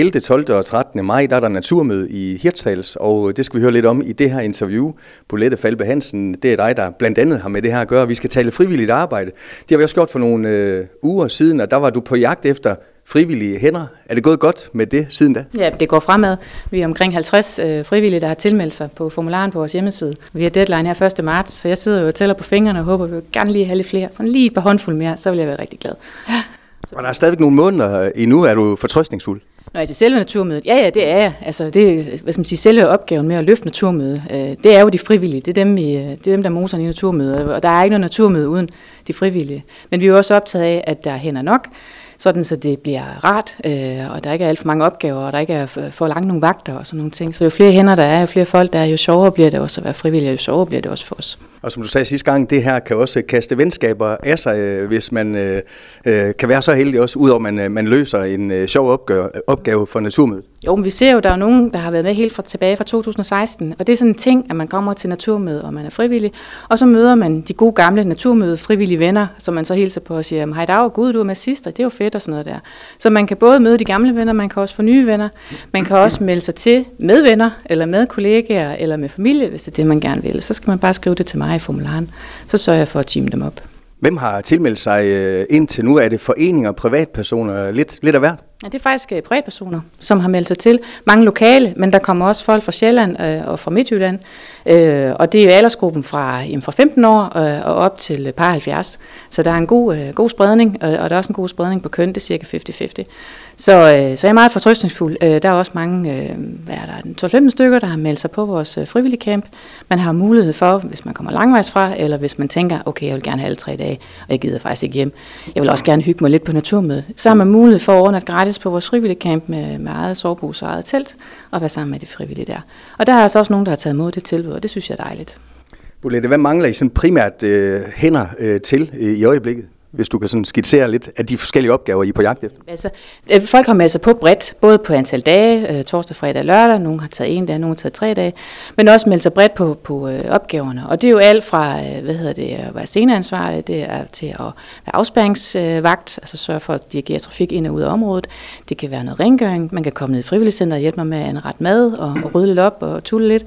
11., 12. og 13. maj, der er der naturmøde i Hirtshals, og det skal vi høre lidt om i det her interview. Bolette Falbe Hansen, det er dig, der blandt andet har med det her at gøre. Vi skal tale frivilligt arbejde. Det har vi også gjort for nogle øh, uger siden, og der var du på jagt efter frivillige hænder. Er det gået godt med det siden da? Ja, det går fremad. Vi er omkring 50 øh, frivillige, der har tilmeldt sig på formularen på vores hjemmeside. Vi har deadline her 1. marts, så jeg sidder jo og tæller på fingrene og håber, at vi vil gerne lige have lidt flere. Sådan lige et par håndfuld mere, så vil jeg være rigtig glad. Ja. Og der er stadigvæk nogle måneder endnu. Er du fortrøstningsfuld? Når jeg til selve naturmødet, ja, ja, det er jeg. Altså, det, hvad skal man sige, selve opgaven med at løfte naturmødet, øh, det er jo de frivillige. Det er dem, vi, øh, det er dem der motoren i naturmødet, og der er ikke noget naturmøde uden de frivillige. Men vi er jo også optaget af, at der er hænder nok, sådan så det bliver rart, øh, og der ikke er alt for mange opgaver, og der ikke er for, for langt nogle vagter og sådan nogle ting. Så jo flere hænder der er, jo flere folk der er, jo sjovere bliver det også at være frivillig, og jo sjovere bliver det også for os. Og som du sagde sidste gang, det her kan også kaste venskaber af sig, øh, hvis man øh, øh, kan være så heldig også, udover at man, man løser en øh, sjov opgave, opgave for naturmødet. Jo, men vi ser jo, der er nogen, der har været med helt fra, tilbage fra 2016, og det er sådan en ting, at man kommer til naturmøde, og man er frivillig, og så møder man de gode gamle naturmøde frivillige venner, som man så hilser på og siger, hej dag, gud, du er med sidst, det er jo fedt og sådan noget der. Så man kan både møde de gamle venner, man kan også få nye venner, man kan også melde sig til med venner, eller med kollegaer, eller med familie, hvis det er det, man gerne vil. Så skal man bare skrive det til mig i formularen, så sørger jeg for at time dem op. Hvem har tilmeldt sig øh, indtil nu? Er det foreninger privatpersoner? Lidt, lidt af hvert? Ja, det er faktisk øh, privatpersoner, som har meldt sig til. Mange lokale, men der kommer også folk fra Sjælland øh, og fra Midtjylland. Øh, og det er jo aldersgruppen fra, jamen, fra 15 år øh, og op til øh, par 70. Så der er en god, øh, god spredning, øh, og der er også en god spredning på køn, det er cirka 50-50. Så, øh, så jeg er meget fortrøstningsfuld. Øh, der er også mange, øh, hvad er der, 12-15 stykker, der har meldt sig på vores øh, frivillige camp. Man har mulighed for, hvis man kommer langvejs fra, eller hvis man tænker, okay, jeg vil gerne have alle tre dage, og jeg gider faktisk ikke hjem. Jeg vil også gerne hygge mig lidt på naturmødet. Så har man mulighed for at overnatte gratis på vores frivillige camp med, med eget sovebus og eget telt, og være sammen med de frivillige der. Og der er altså også nogen, der har taget imod det tilbud, og det synes jeg er dejligt. Bolette, hvad mangler I sådan primært øh, hænder øh, til øh, i øjeblikket? Hvis du kan sådan skitsere lidt af de forskellige opgaver, I er på jagt efter? Altså, øh, folk har meldt sig på bredt, både på antal dage, øh, torsdag, fredag og lørdag, nogle har taget en dag, nogle har taget tre dage, men også meldt sig bredt på, på øh, opgaverne. Og det er jo alt fra, øh, hvad hedder det, at være sceneansvarlig, det er til at være afspæringsvagt, altså sørge for at dirigere trafik ind og ud af området. Det kan være noget rengøring, man kan komme ned i frivilligcenter og hjælpe mig med at anrette mad og, og rydde lidt op og tulle lidt.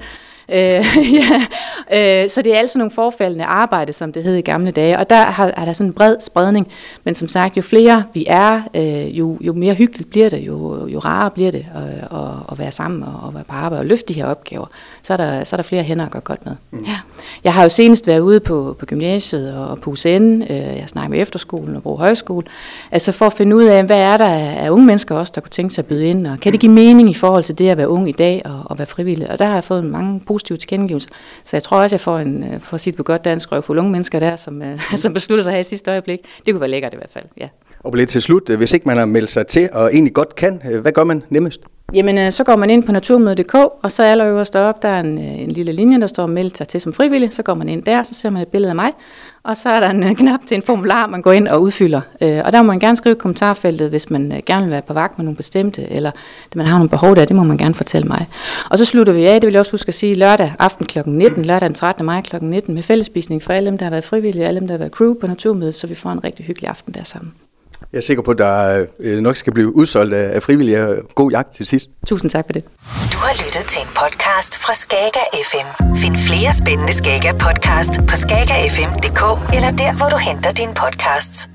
Øh, ja. øh, så det er altså nogle forfaldende arbejde, som det hed i gamle dage, og der har, er der sådan en bred spredning. Men som sagt, jo flere vi er, øh, jo, jo mere hyggeligt bliver det, jo, jo rarere bliver det at, at, at være sammen og at være på arbejde og løfte de her opgaver. Så er der, så er der flere hænder at gøre godt med. Mm. Ja. Jeg har jo senest været ude på, på gymnasiet og på UCN, øh, jeg snakker med efterskolen og Bro Højskole, altså for at finde ud af, hvad er der af unge mennesker også, der kunne tænke sig at byde ind, og kan det give mening i forhold til det at være ung i dag og, og være frivillig? Og der har jeg fået mange positive tilkendegivelser. Så jeg tror også, jeg får en, øh, for at sige det på godt dansk, røvfuld unge mennesker der, som, øh, som beslutter sig her i sidste øjeblik. Det kunne være lækkert i hvert fald, ja. Og lidt til slut, øh, hvis ikke man har meldt sig til og egentlig godt kan, øh, hvad gør man nemmest? Jamen, øh, så går man ind på naturmøde.dk, og så allerøverst op, der er en, øh, en lille linje, der står meldt sig til som frivillig. Så går man ind der, så ser man et billede af mig, og så er der en øh, knap til en formular, man går ind og udfylder. Og der må man gerne skrive i kommentarfeltet, hvis man gerne vil være på vagt med nogle bestemte, eller det man har nogle behov der, det må man gerne fortælle mig. Og så slutter vi af, det vil jeg også huske at sige, lørdag aften kl. 19, lørdag den 13. maj kl. 19, med fællespisning for alle dem, der har været frivillige, alle dem, der har været crew på naturmødet, så vi får en rigtig hyggelig aften der sammen. Jeg er sikker på, at der øh, nok skal blive udsolgt af frivillige. God jagt til sidst. Tusind tak for det. Du har lyttet til en podcast fra Skager FM. Find flere spændende Skager podcast på skagerfm.dk eller der, hvor du henter dine podcasts.